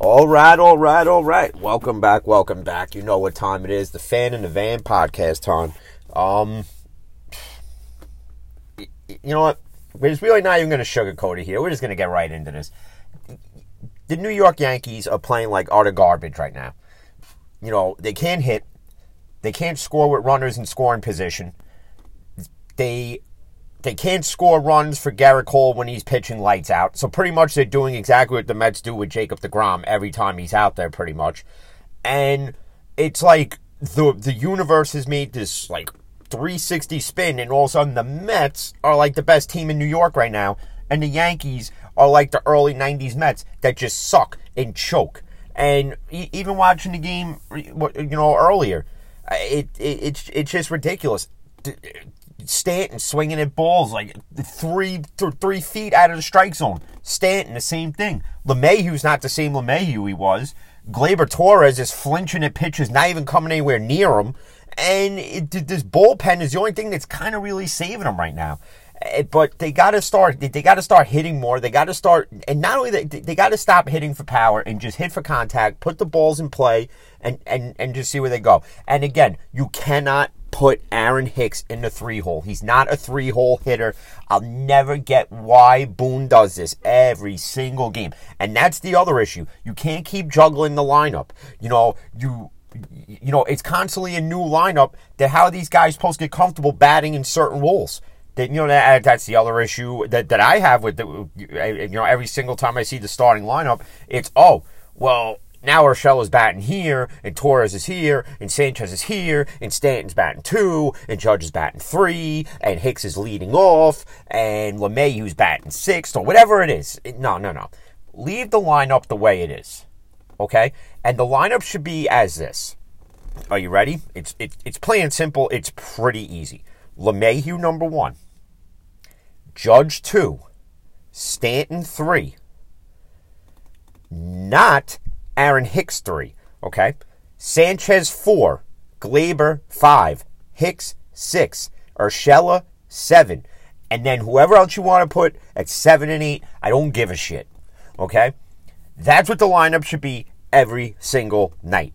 All right, all right, all right. Welcome back, welcome back. You know what time it is. The Fan in the Van podcast time. Um, you know what? We're just really not even going to sugarcoat it here. We're just going to get right into this. The New York Yankees are playing like utter garbage right now. You know, they can't hit. They can't score with runners in scoring position. They they can't score runs for Gerrit Cole when he's pitching lights out. So pretty much they're doing exactly what the Mets do with Jacob DeGrom every time he's out there, pretty much. And it's like the the universe has made this like 360 spin, and all of a sudden the Mets are like the best team in New York right now, and the Yankees are like the early 90s Mets that just suck and choke. And even watching the game, you know, earlier, it, it it's it's just ridiculous. Stanton swinging at balls like three th- three feet out of the strike zone. Stanton, the same thing. LeMahieu's not the same LeMahieu he was. Gleyber Torres is flinching at pitches, not even coming anywhere near him. And it, this bullpen is the only thing that's kind of really saving them right now. Eh, but they got to start. They, got to start hitting more. They got to start, and not only that, they got to stop hitting for power and just hit for contact. Put the balls in play and and and just see where they go. And again, you cannot put Aaron Hicks in the three hole. He's not a three hole hitter. I'll never get why Boone does this every single game. And that's the other issue. You can't keep juggling the lineup. You know, you you know, it's constantly a new lineup that how these guys supposed to get comfortable batting in certain roles? That you know that uh, that's the other issue that, that I have with the, you know every single time I see the starting lineup, it's oh well now Urshela is batting here, and Torres is here, and Sanchez is here, and Stanton's batting two, and Judge is batting three, and Hicks is leading off, and LeMahieu's batting sixth, or whatever it is. No, no, no. Leave the lineup the way it is. Okay? And the lineup should be as this. Are you ready? It's it, it's plain and simple. It's pretty easy. LeMahieu number one. Judge two. Stanton three. Not Aaron Hicks three. Okay. Sanchez four. Gleyber five. Hicks six. Urshela seven. And then whoever else you want to put at seven and eight, I don't give a shit. Okay? That's what the lineup should be every single night.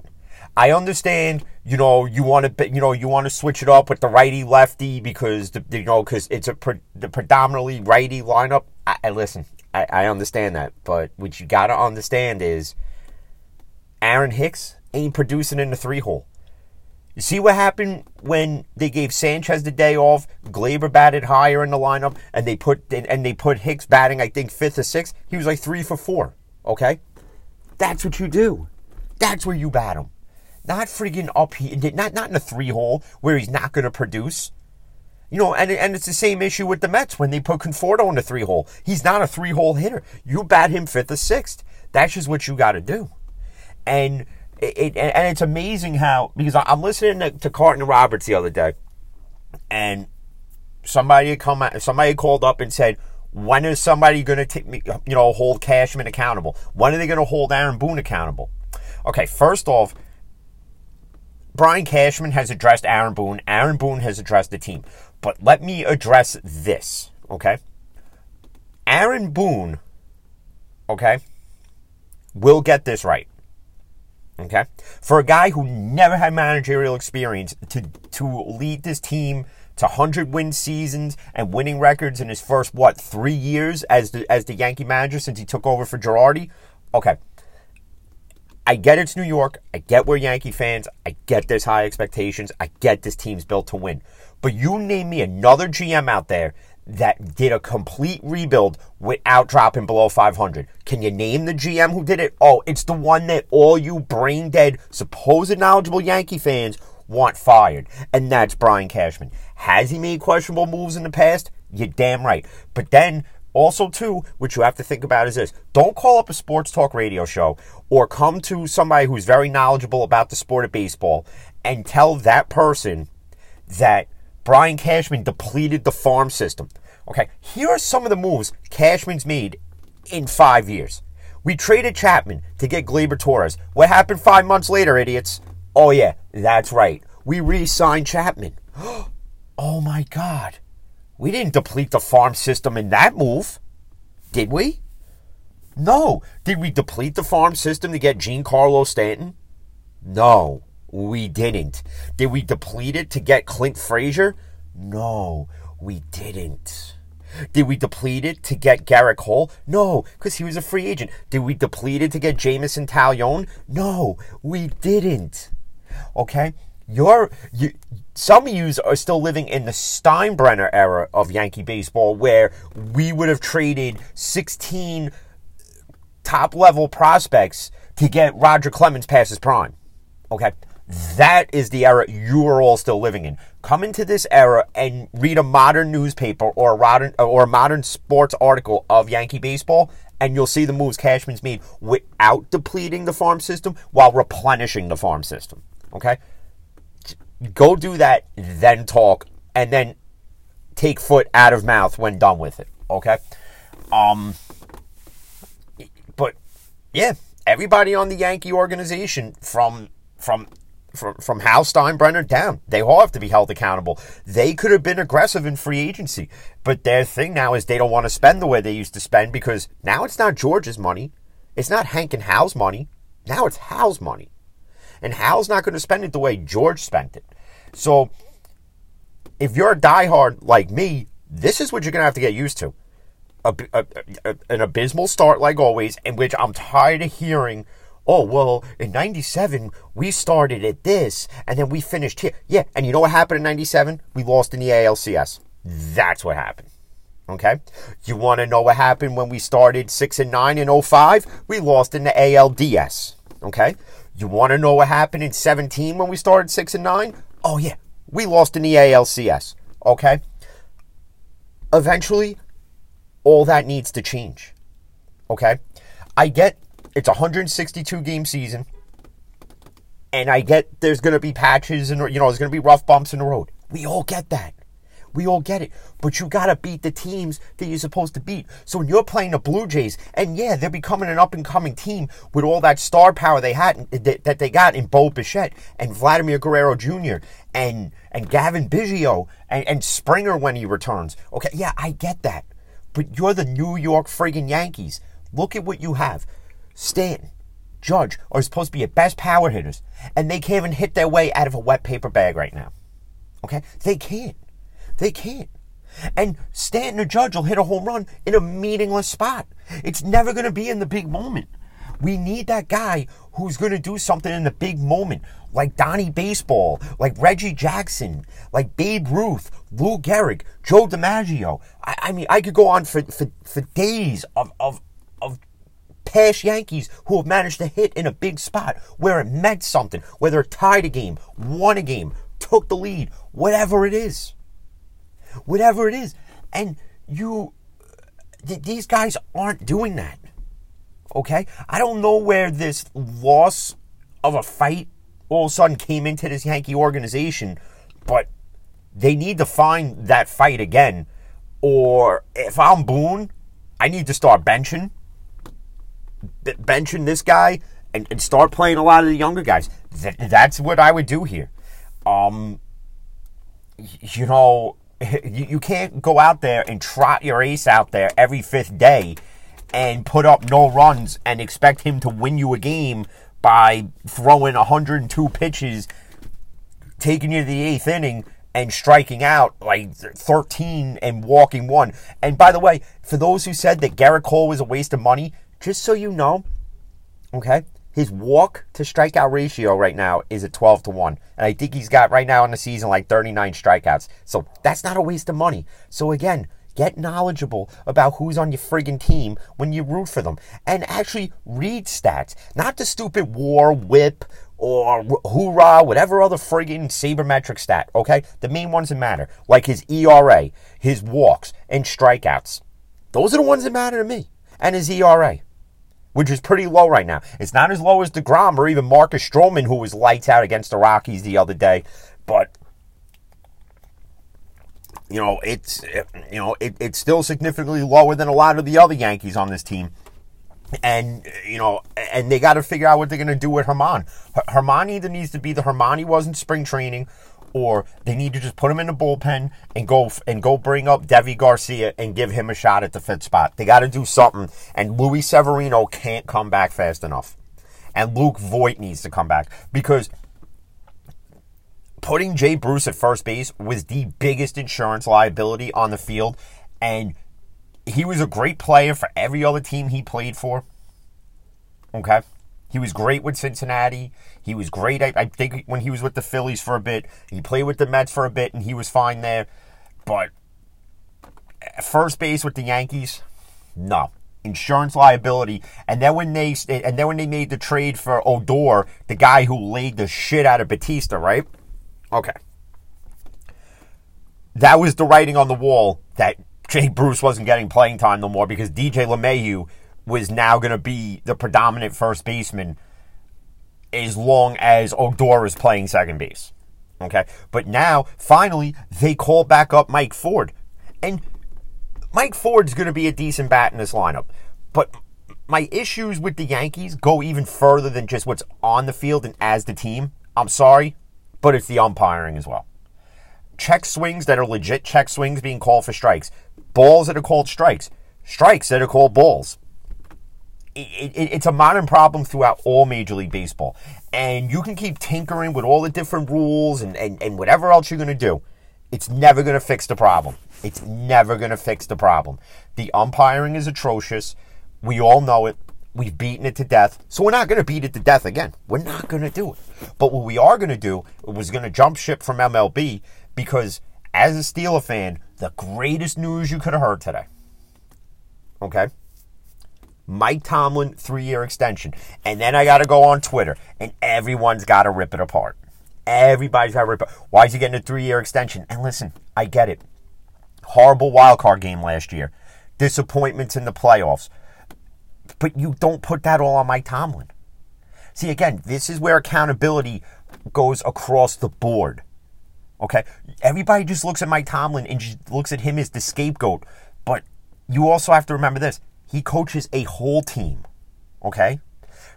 I understand, you know, you want to, you know, you want to switch it up with the righty lefty because the, you know, because it's a pre- the predominantly righty lineup. I, I listen, I, I understand that, but what you got to understand is Aaron Hicks ain't producing in the three hole. You see what happened when they gave Sanchez the day off? Gleyber batted higher in the lineup, and they put and they put Hicks batting, I think fifth or sixth. He was like three for four. Okay, that's what you do. That's where you bat him. Not friggin' up here, not not in a three hole where he's not going to produce. You know, and and it's the same issue with the Mets when they put Conforto in the three hole. He's not a three hole hitter. You bat him fifth or sixth. That's just what you got to do. And it, it, and it's amazing how because I'm listening to, to Carton Roberts the other day, and somebody come somebody called up and said, when is somebody going to take me, you know, hold Cashman accountable? When are they going to hold Aaron Boone accountable? Okay, first off, Brian Cashman has addressed Aaron Boone. Aaron Boone has addressed the team. But let me address this, okay? Aaron Boone, okay, will get this right. Okay? For a guy who never had managerial experience to to lead this team to 100 win seasons and winning records in his first what, 3 years as the as the Yankee manager since he took over for Girardi. Okay. I get it's New York. I get we're Yankee fans. I get there's high expectations. I get this team's built to win. But you name me another GM out there that did a complete rebuild without dropping below 500. Can you name the GM who did it? Oh, it's the one that all you brain dead, supposed knowledgeable Yankee fans want fired, and that's Brian Cashman. Has he made questionable moves in the past? You're damn right. But then also, too, what you have to think about is this don't call up a sports talk radio show or come to somebody who's very knowledgeable about the sport of baseball and tell that person that Brian Cashman depleted the farm system. Okay, here are some of the moves Cashman's made in five years. We traded Chapman to get Gleyber Torres. What happened five months later, idiots? Oh, yeah, that's right. We re signed Chapman. Oh, my God. We didn't deplete the farm system in that move, did we? No. Did we deplete the farm system to get Giancarlo Stanton? No, we didn't. Did we deplete it to get Clint Frazier? No, we didn't. Did we deplete it to get Gerrit Cole? No, because he was a free agent. Did we deplete it to get Jameson Taillon? No, we didn't. Okay? You're, you, some of you are still living in the Steinbrenner era of Yankee baseball where we would have traded 16 top level prospects to get Roger Clemens past his prime. Okay? That is the era you are all still living in. Come into this era and read a modern newspaper or a modern or a modern sports article of Yankee baseball, and you'll see the moves Cashman's made without depleting the farm system while replenishing the farm system. Okay, go do that, then talk, and then take foot out of mouth when done with it. Okay, um, but yeah, everybody on the Yankee organization from from from, from Hal Steinbrenner down. They all have to be held accountable. They could have been aggressive in free agency, but their thing now is they don't want to spend the way they used to spend because now it's not George's money. It's not Hank and Hal's money. Now it's Hal's money. And Hal's not going to spend it the way George spent it. So if you're a diehard like me, this is what you're going to have to get used to. A, a, a, an abysmal start, like always, in which I'm tired of hearing – oh, well, in 97, we started at this, and then we finished here. Yeah, and you know what happened in 97? We lost in the ALCS. That's what happened. Okay? You want to know what happened when we started 6 and 9 in 05? We lost in the ALDS. Okay? You want to know what happened in 17 when we started 6 and 9? Oh, yeah. We lost in the ALCS. Okay? Eventually, all that needs to change. Okay? I get it's a 162 game season. And I get there's going to be patches and, you know, there's going to be rough bumps in the road. We all get that. We all get it. But you got to beat the teams that you're supposed to beat. So when you're playing the Blue Jays, and yeah, they're becoming an up and coming team with all that star power they had that they got in Bo Bichette and Vladimir Guerrero Jr. and and Cavan Biggio and, and Springer when he returns. Okay, yeah, I get that. But you're the New York friggin' Yankees. Look at what you have. Stanton, Judge are supposed to be your best power hitters, and they can't even hit their way out of a wet paper bag right now. Okay? They can't. They can't. And Stanton or Judge will hit a home run in a meaningless spot. It's never going to be in the big moment. We need that guy who's going to do something in the big moment, like Donnie Baseball, like Reggie Jackson, like Babe Ruth, Lou Gehrig, Joe DiMaggio. I, I mean, I could go on for, for, for days of, of, of past Yankees who have managed to hit in a big spot where it meant something, whether it tied a game, won a game, took the lead, whatever it is. Whatever it is. And you, uh, th- these guys aren't doing that. Okay? I don't know where this loss of a fight all of a sudden came into this Yankee organization, but they need to find that fight again. Or if I'm Boone, I need to start benching benching this guy and, and start playing a lot of the younger guys. Th- that's what I would do here. Um, you know, you, you can't go out there and trot your ace out there every fifth day and put up no runs and expect him to win you a game by throwing 102 pitches, taking you to the eighth inning, and striking out like 13 and walking one. And by the way, for those who said that Gerrit Cole was a waste of money, just so you know, okay, his walk to strikeout ratio right now is at 12 to 1. And I think he's got right now in the season like 39 strikeouts. So that's not a waste of money. So again, get knowledgeable about who's on your friggin' team when you root for them. And actually read stats. Not the stupid war, whip, or hoorah, whatever other friggin' sabermetric stat, okay? The main ones that matter. Like his ERA, his walks, and strikeouts. Those are the ones that matter to me. And his ERA which is pretty low right now. It's not as low as DeGrom or even Marcus Stroman, who was lights out against the Rockies the other day. But you know, it's you know, it, it's still significantly lower than a lot of the other Yankees on this team. And you know, and they got to figure out what they're going to do with Germán. Germán either needs to be the Germán he was in spring training, or they need to just put him in the bullpen and go and go bring up Deivi Garcia and give him a shot at the fifth spot. They got to do something, and Luis Severino can't come back fast enough, and Luke Voit needs to come back because putting Jay Bruce at first base was the biggest insurance liability on the field, and he was a great player for every other team he played for. Okay. He was great with Cincinnati. He was great, I, I, think, when he was with the Phillies for a bit. He played with the Mets for a bit, and he was fine there. But first base with the Yankees, no insurance liability. And then when they and then when they made the trade for Odor, the guy who laid the shit out of Bautista, right? Okay, that was the writing on the wall that Jay Bruce wasn't getting playing time no more because DJ LeMahieu was now going to be the predominant first baseman as long as Odor is playing second base. Okay. But now, finally, they call back up Mike Ford. And Mike Ford's going to be a decent bat in this lineup. But my issues with the Yankees go even further than just what's on the field and as the team. I'm sorry, but it's the umpiring as well. Check swings that are legit check swings being called for strikes, balls that are called strikes, strikes that are called balls it, it, it's a modern problem throughout all Major League Baseball. And you can keep tinkering with all the different rules and, and, and whatever else you're going to do. It's never going to fix the problem. It's never going to fix the problem. The umpiring is atrocious. We all know it. We've beaten it to death. So we're not going to beat it to death again. We're not going to do it. But what we are going to do was going to jump ship from MLB because as a Steeler fan, the greatest news you could have heard today. Okay? Mike Tomlin three year extension. And then I got to go on Twitter and everyone's got to rip it apart. Everybody's got to rip it. Why is he getting a three year extension? And listen, I get it. Horrible wild card game last year. Disappointments in the playoffs. But you don't put that all on Mike Tomlin. See, again, this is where accountability goes across the board. Okay? Everybody just looks at Mike Tomlin and just looks at him as the scapegoat. But you also have to remember this he coaches a whole team. Okay?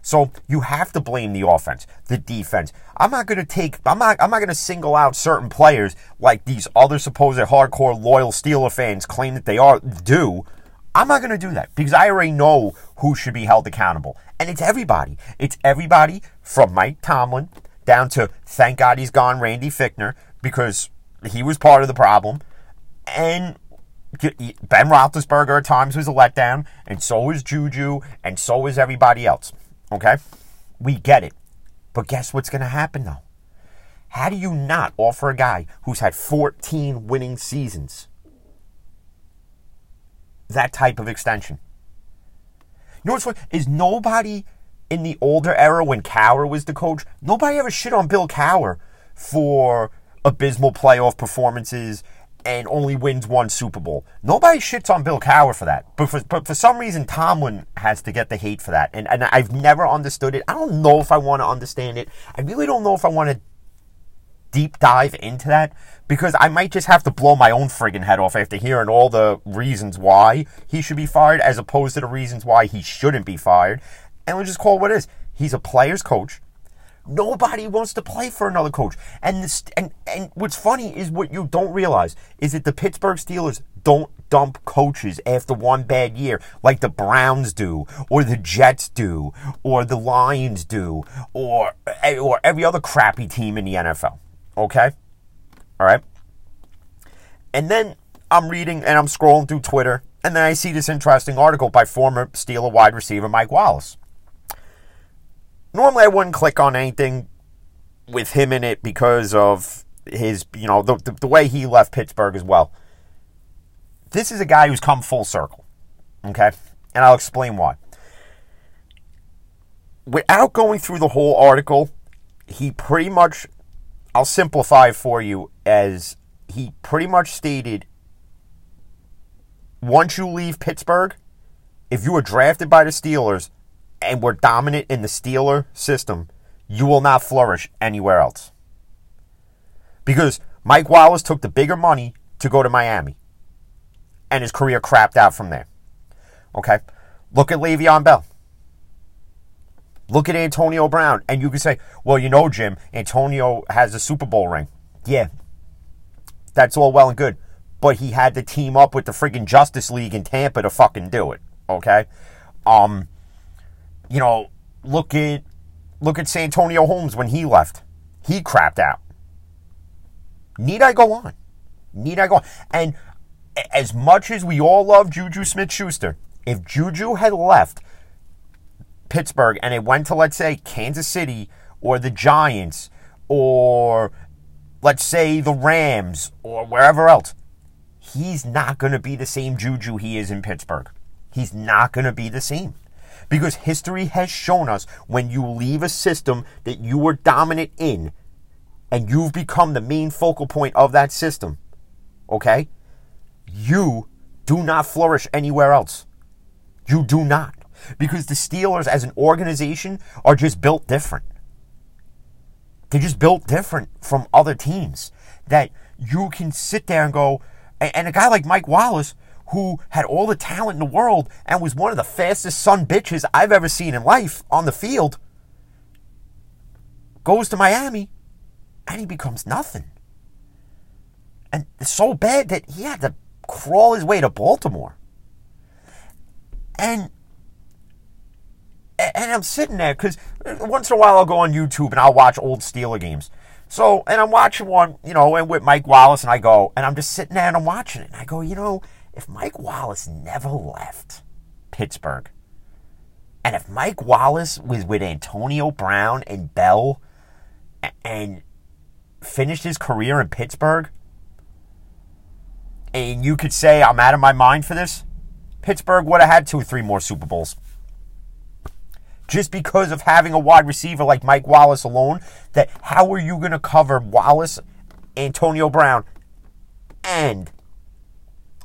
So you have to blame the offense, the defense. I'm not going to take I'm not I'm not going to single out certain players like these other supposed hardcore loyal Steeler fans claim that they are do. I'm not going to do that because I already know who should be held accountable. And it's everybody. It's everybody from Mike Tomlin down to thank God he's gone Randy Fichtner because he was part of the problem. And Ben Roethlisberger at times was a letdown, and so was Juju, and so was everybody else. Okay? We get it. But guess what's going to happen, though? How do you not offer a guy who's had 14 winning seasons that type of extension? You know what's funny? Is nobody in the older era when Cowher was the coach, nobody ever shit on Bill Cowher for abysmal playoff performances and only wins one Super Bowl. Nobody shits on Bill Cowher for that. But for, but for some reason, Tomlin has to get the hate for that. And, and I've never understood it. I don't know if I want to understand it. I really don't know if I want to deep dive into that because I might just have to blow my own friggin' head off after hearing all the reasons why he should be fired as opposed to the reasons why he shouldn't be fired. And we'll just call it what it is. He's a player's coach. Nobody wants to play for another coach. And this, and and what's funny is what you don't realize is that the Pittsburgh Steelers don't dump coaches after one bad year like the Browns do, or the Jets do, or the Lions do, or eh, or every other crappy team in the NFL. Okay? All right? And then I'm reading and I'm scrolling through Twitter, and then I see this interesting article by former Steeler wide receiver Mike Wallace. Normally, I wouldn't click on anything with him in it because of his, you know, the, the, the way he left Pittsburgh as well. This is a guy who's come full circle. Okay? And I'll explain why. Without going through the whole article, he pretty much, I'll simplify for you as he pretty much stated once you leave Pittsburgh, if you were drafted by the Steelers, and we're dominant in the Steeler system, you will not flourish anywhere else. Because Mike Wallace took the bigger money to go to Miami. And his career crapped out from there. Okay? Look at Le'Veon Bell. Look at Antonio Brown. And you can say, well, you know, Jim, Antonio has a Super Bowl ring. Yeah, that's all well and good. But he had to team up with the friggin' Justice League in Tampa to fucking do it. Okay? Um, you know, look at look at Santonio Holmes when he left. He crapped out. Need I go on? Need I go on? And as much as we all love Juju Smith Schuster, if Juju had left Pittsburgh and it went to, let's say, Kansas City or the Giants or, let's say, the Rams or wherever else, he's not going to be the same Juju he is in Pittsburgh. He's not going to be the same. Because history has shown us when you leave a system that you were dominant in and you've become the main focal point of that system, okay? You do not flourish anywhere else. You do not. Because the Steelers as an organization are just built different. They're just built different from other teams. That you can sit there and go, and a guy like Mike Wallace, who had all the talent in the world and was one of the fastest son bitches I've ever seen in life on the field, goes to Miami and he becomes nothing. And it's so bad that he had to crawl his way to Baltimore. And and I'm sitting there because once in a while I'll go on YouTube and I'll watch old Steeler games. So, and I'm watching one, you know, and with Mike Wallace, and I go, and I'm just sitting there and I'm watching it, and I go, you know, if Mike Wallace never left Pittsburgh, and if Mike Wallace was with Antonio Brown and Bell, and finished his career in Pittsburgh, and you could say I'm out of my mind for this, Pittsburgh would have had two or three more Super Bowls. Just because of having a wide receiver like Mike Wallace alone, that how are you going to cover Wallace, Antonio Brown, and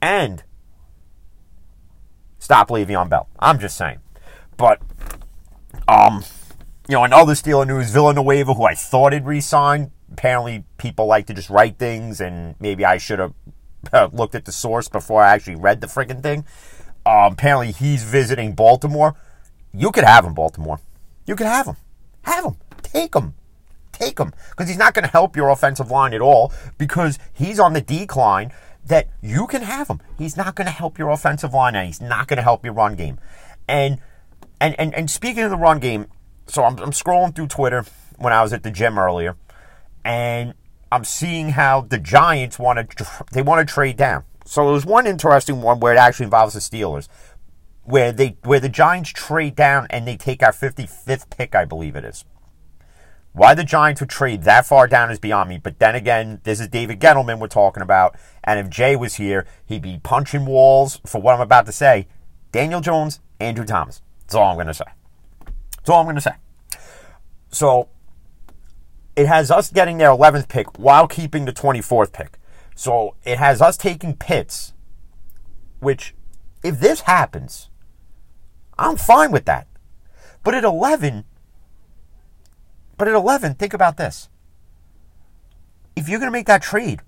and stop Le'Veon Bell? I'm just saying. But um, you know, in other Steeler news, Villanueva, who I thought had re-signed, apparently people like to just write things, and maybe I should have uh, looked at the source before I actually read the freaking thing. Um, apparently, he's visiting Baltimore. You could have him, Baltimore. You could have him. Have him. Take him. Take him. Because he's not going to help your offensive line at all because he's on the decline that you can have him. He's not going to help your offensive line and he's not going to help your run game. And and and, and speaking of the run game, so I'm, I'm scrolling through Twitter when I was at the gym earlier and I'm seeing how the Giants want to they want to trade down. So there was one interesting one where it actually involves the Steelers, where they where the Giants trade down and they take our 55th pick, I believe it is. Why the Giants would trade that far down is beyond me. But then again, this is David Gettleman we're talking about, and if Jay was here, he'd be punching walls for what I'm about to say. Daniel Jones, Andrew Thomas. That's all I'm going to say. That's all I'm going to say. So it has us getting their 11th pick while keeping the 24th pick. So it has us taking Pitts, which, if this happens, I'm fine with that. But at 11, but at 11, think about this. If you're going to make that trade,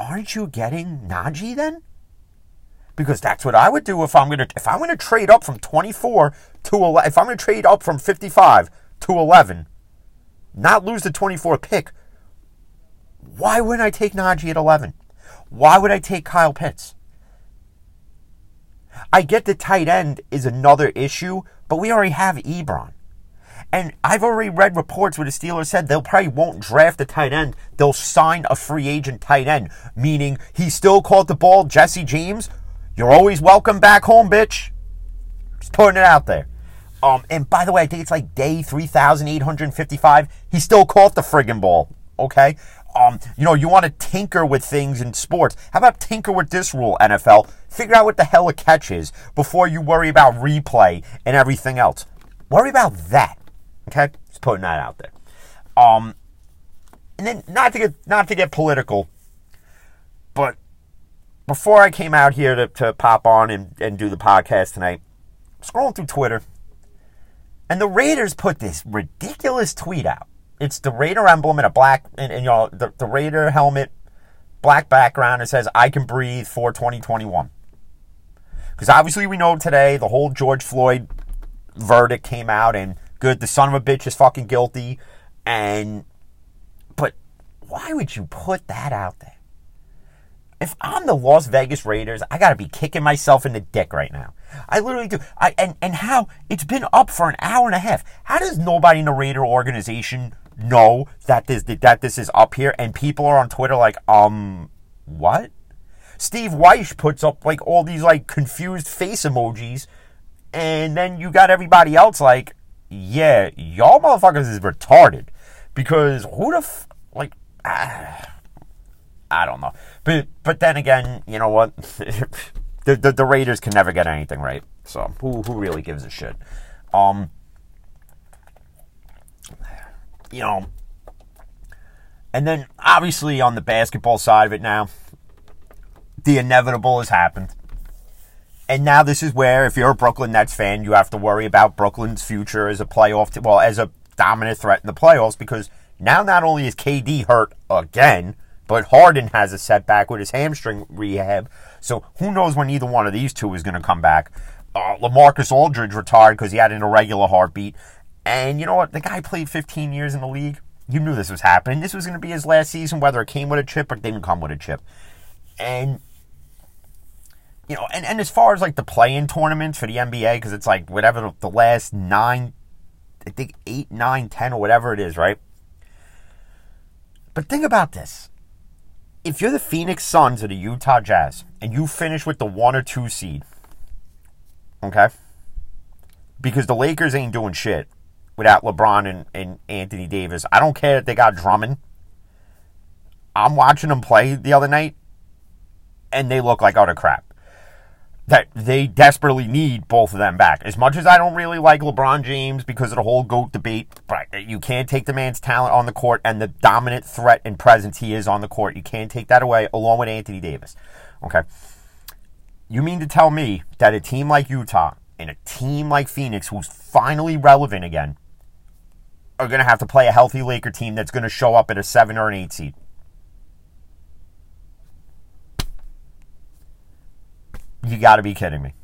aren't you getting Najee then? Because that's what I would do if I'm to if I'm to trade up from 24 to 11, if I'm to trade up from 55 to 11, not lose the 24 pick, why wouldn't I take Najee at 11? Why would I take Kyle Pitts? I get the tight end is another issue, but we already have Ebron. And I've already read reports where the Steelers said they'll probably won't draft a tight end. They'll sign a free agent tight end, meaning he still caught the ball. Jesse James, you're always welcome back home, bitch. Just putting it out there. Um, and by the way, I think it's like day 3,855. He still caught the friggin' ball. Okay? Um, you know, you want to tinker with things in sports. How about tinker with this rule, NFL? Figure out what the hell a catch is before you worry about replay and everything else. Worry about that. Okay? Just putting that out there. Um, and then not to get not to get political, but before I came out here to, to pop on and, and do the podcast tonight, scrolling through Twitter, and the Raiders put this ridiculous tweet out. It's the Raider emblem in a black, and, and you know, the, the Raider helmet, black background. It says, I can breathe for 2021. Because obviously we know today the whole George Floyd verdict came out, and good, the son of a bitch is fucking guilty. And but why would you put that out there? If I'm the Las Vegas Raiders, I gotta be kicking myself in the dick right now. I literally do. I and and how it's been up for an hour and a half. How does nobody in the Raider organization know that this that this is up here? And people are on Twitter like, um, what? Steve Wyche puts up like all these like confused face emojis, and then you got everybody else like, yeah, y'all motherfuckers is retarded because who the f- like. I don't know. But but then again, you know what? the, the, the Raiders can never get anything right. So who who really gives a shit? Um, you know, and then obviously on the basketball side of it now, the inevitable has happened. And now this is where, if you're a Brooklyn Nets fan, you have to worry about Brooklyn's future as a playoff, well, as a dominant threat in the playoffs, because now not only is KD hurt again, but Harden has a setback with his hamstring rehab. So who knows when either one of these two is going to come back. Uh, Lamarcus Aldridge retired because he had an irregular heartbeat. And you know what? The guy played 15 years in the league. You knew this was happening. This was going to be his last season, whether it came with a chip or didn't come with a chip. And you know, and, and as far as like the play-in tournaments for the NBA, because it's like whatever the, last nine, I think eight, nine, ten, or whatever it is, right? But think about this if you're the Phoenix Suns or the Utah Jazz and you finish with the one or two seed, okay? Because the Lakers ain't doing shit without LeBron and, and Anthony Davis. I don't care if they got Drummond. I'm watching them play the other night, and they look like utter crap that they desperately need both of them back. As much as I don't really like LeBron James because of the whole GOAT debate, but you can't take the man's talent on the court and the dominant threat and presence he is on the court. You can't take that away, along with Anthony Davis. Okay. You mean to tell me that a team like Utah and a team like Phoenix, who's finally relevant again, are going to have to play a healthy Laker team that's going to show up at a seven or an eight seed? You got to be kidding me.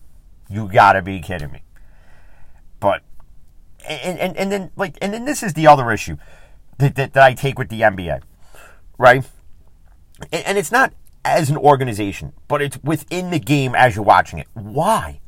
You got to be kidding me. But and, and and then like and then this is the other issue that that, that I take with the NBA, right? And, and it's not as an organization, but it's within the game as you're watching it. Why?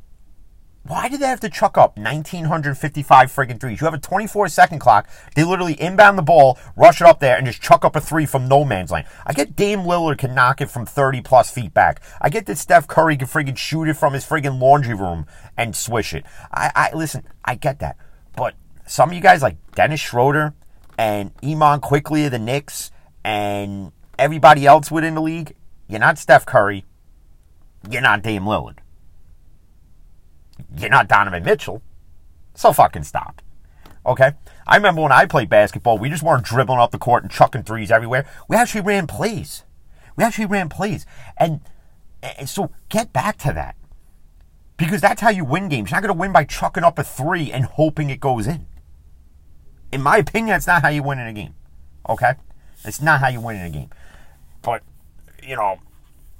Why did they have to chuck up 1,955 friggin' threes? You have a 24 second clock. They literally inbound the ball, rush it up there, and just chuck up a three from no man's land. I get Dame Lillard can knock it from 30 plus feet back. I get that Steph Curry can friggin' shoot it from his friggin' laundry room and swish it. I, I listen, I get that. But some of you guys like Dennis Schroeder and Immanuel Quickley of the Knicks and everybody else within the league, you're not Steph Curry. You're not Dame Lillard. You're not Donovan Mitchell. So fucking stop. Okay? I remember when I played basketball, we just weren't dribbling up the court and chucking threes everywhere. We actually ran plays. We actually ran plays. And, and so get back to that. Because that's how you win games. You're not going to win by chucking up a three and hoping it goes in. In my opinion, that's not how you win in a game. Okay? It's not how you win in a game. But, you know,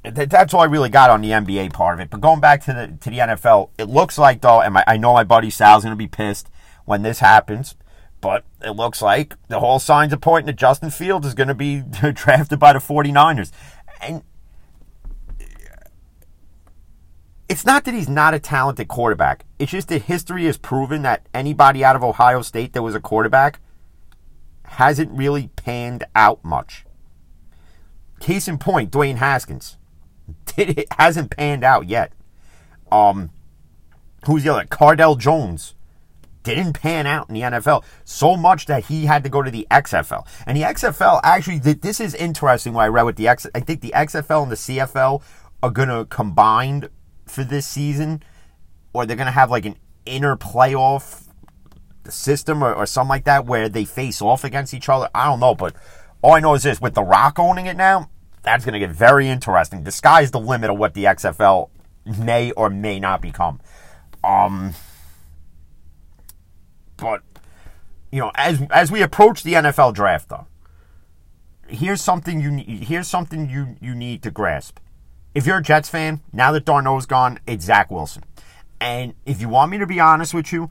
that's all I really got on the NBA part of it. But going back to the to the NFL, it looks like though, and my, I know my buddy Sal's going to be pissed when this happens, but it looks like the whole signs are pointing that Justin Fields is going to be drafted by the 49ers. And it's not that he's not a talented quarterback. It's just that history has proven that anybody out of Ohio State that was a quarterback hasn't really panned out much. Case in point, Dwayne Haskins it hasn't panned out yet. Um, who's the other? Cardale Jones didn't pan out in the NFL so much that he had to go to the XFL. And the XFL actually, this is interesting. What I read with the X, I think the XFL and the CFL are to combine for this season, or they're to have like an inner playoff system or, or something like that where they face off against each other. I don't know, but all I know is this: with The Rock owning it now, that's going to get very interesting. The sky's the limit of what the XFL may or may not become. Um, but you know, as as we approach the NFL draft, though, here's something you here's something you you need to grasp. If you're a Jets fan, now that Darnold's gone, it's Zach Wilson. And if you want me to be honest with you,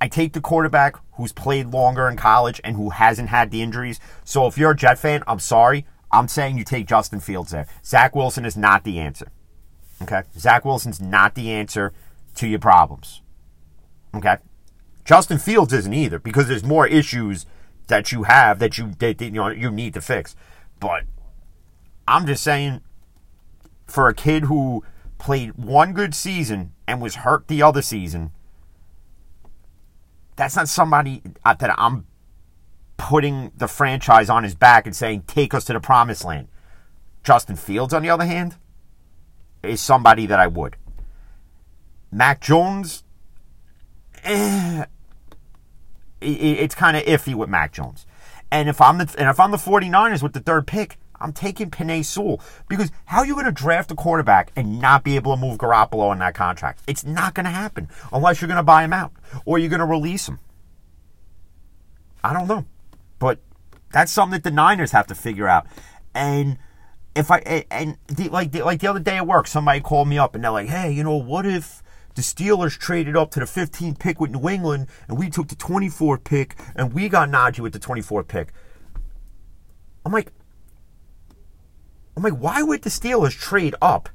I take the quarterback who's played longer in college and who hasn't had the injuries. So if you're a Jet fan, I'm sorry. I'm saying you take Justin Fields there. Zach Wilson is not the answer. Okay? Zach Wilson's not the answer to your problems. Okay? Justin Fields isn't either because there's more issues that you have that you that, you know you need to fix. But I'm just saying for a kid who played one good season and was hurt the other season, that's not somebody uh, that I'm putting the franchise on his back and saying, take us to the promised land. Justin Fields, on the other hand, is somebody that I would. Mac Jones, eh, it's kind of iffy with Mac Jones. And if I'm the and if I'm the 49ers with the third pick, I'm taking Penei Sewell because how are you going to draft a quarterback and not be able to move Garoppolo on that contract? It's not going to happen unless you're going to buy him out or you're going to release him. I don't know. But that's something that the Niners have to figure out. And if I and the, like the, like the other day at work, somebody called me up and they're like, "Hey, you know, what if the Steelers traded up to the 15th pick with New England and we took the 24th pick and we got Najee with the 24th pick?" I'm like, I'm like, why would the Steelers trade up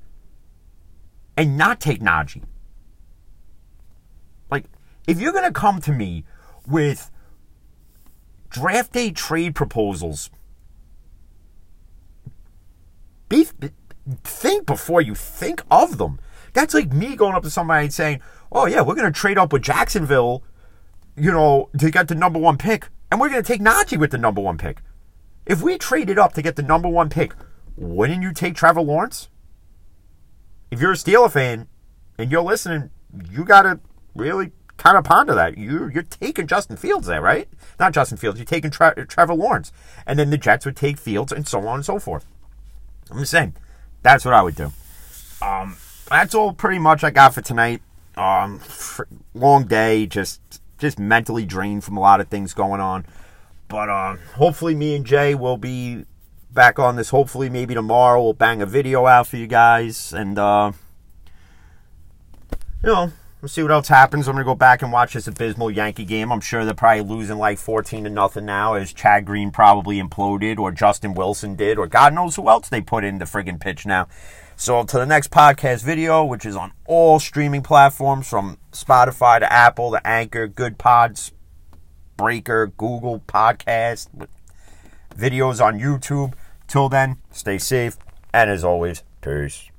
and not take Najee? Like, if you're gonna come to me with draft day trade proposals. Be, think before you think of them. That's like me going up to somebody and saying, "Oh yeah, we're going to trade up with Jacksonville, you know, to get the number one pick, and we're going to take Najee with the number one pick." If we traded up to get the number one pick, wouldn't you take Trevor Lawrence? If you're a Steeler fan and you're listening, you got to really kind of ponder that. You you're taking Justin Fields there, right? Not Justin Fields. You're taking Tra- Trevor Lawrence, and then the Jets would take Fields, and so on and so forth. I'm just saying, that's what I would do. Um, that's all pretty much I got for tonight. Um, long day, just just mentally drained from a lot of things going on. But uh, hopefully, me and Jay will be back on this. Hopefully, maybe tomorrow we'll bang a video out for you guys, and uh, you know We'll see what else happens. I'm going to go back and watch this abysmal Yankee game. I'm sure they're probably losing like 14 to nothing now as Chad Green probably imploded or Justin Wilson did or God knows who else they put in the friggin' pitch now. So to the next podcast video, which is on all streaming platforms from Spotify to Apple to Anchor, Good Pods, Breaker, Google Podcast, videos on YouTube. Till then, stay safe. And as always, peace.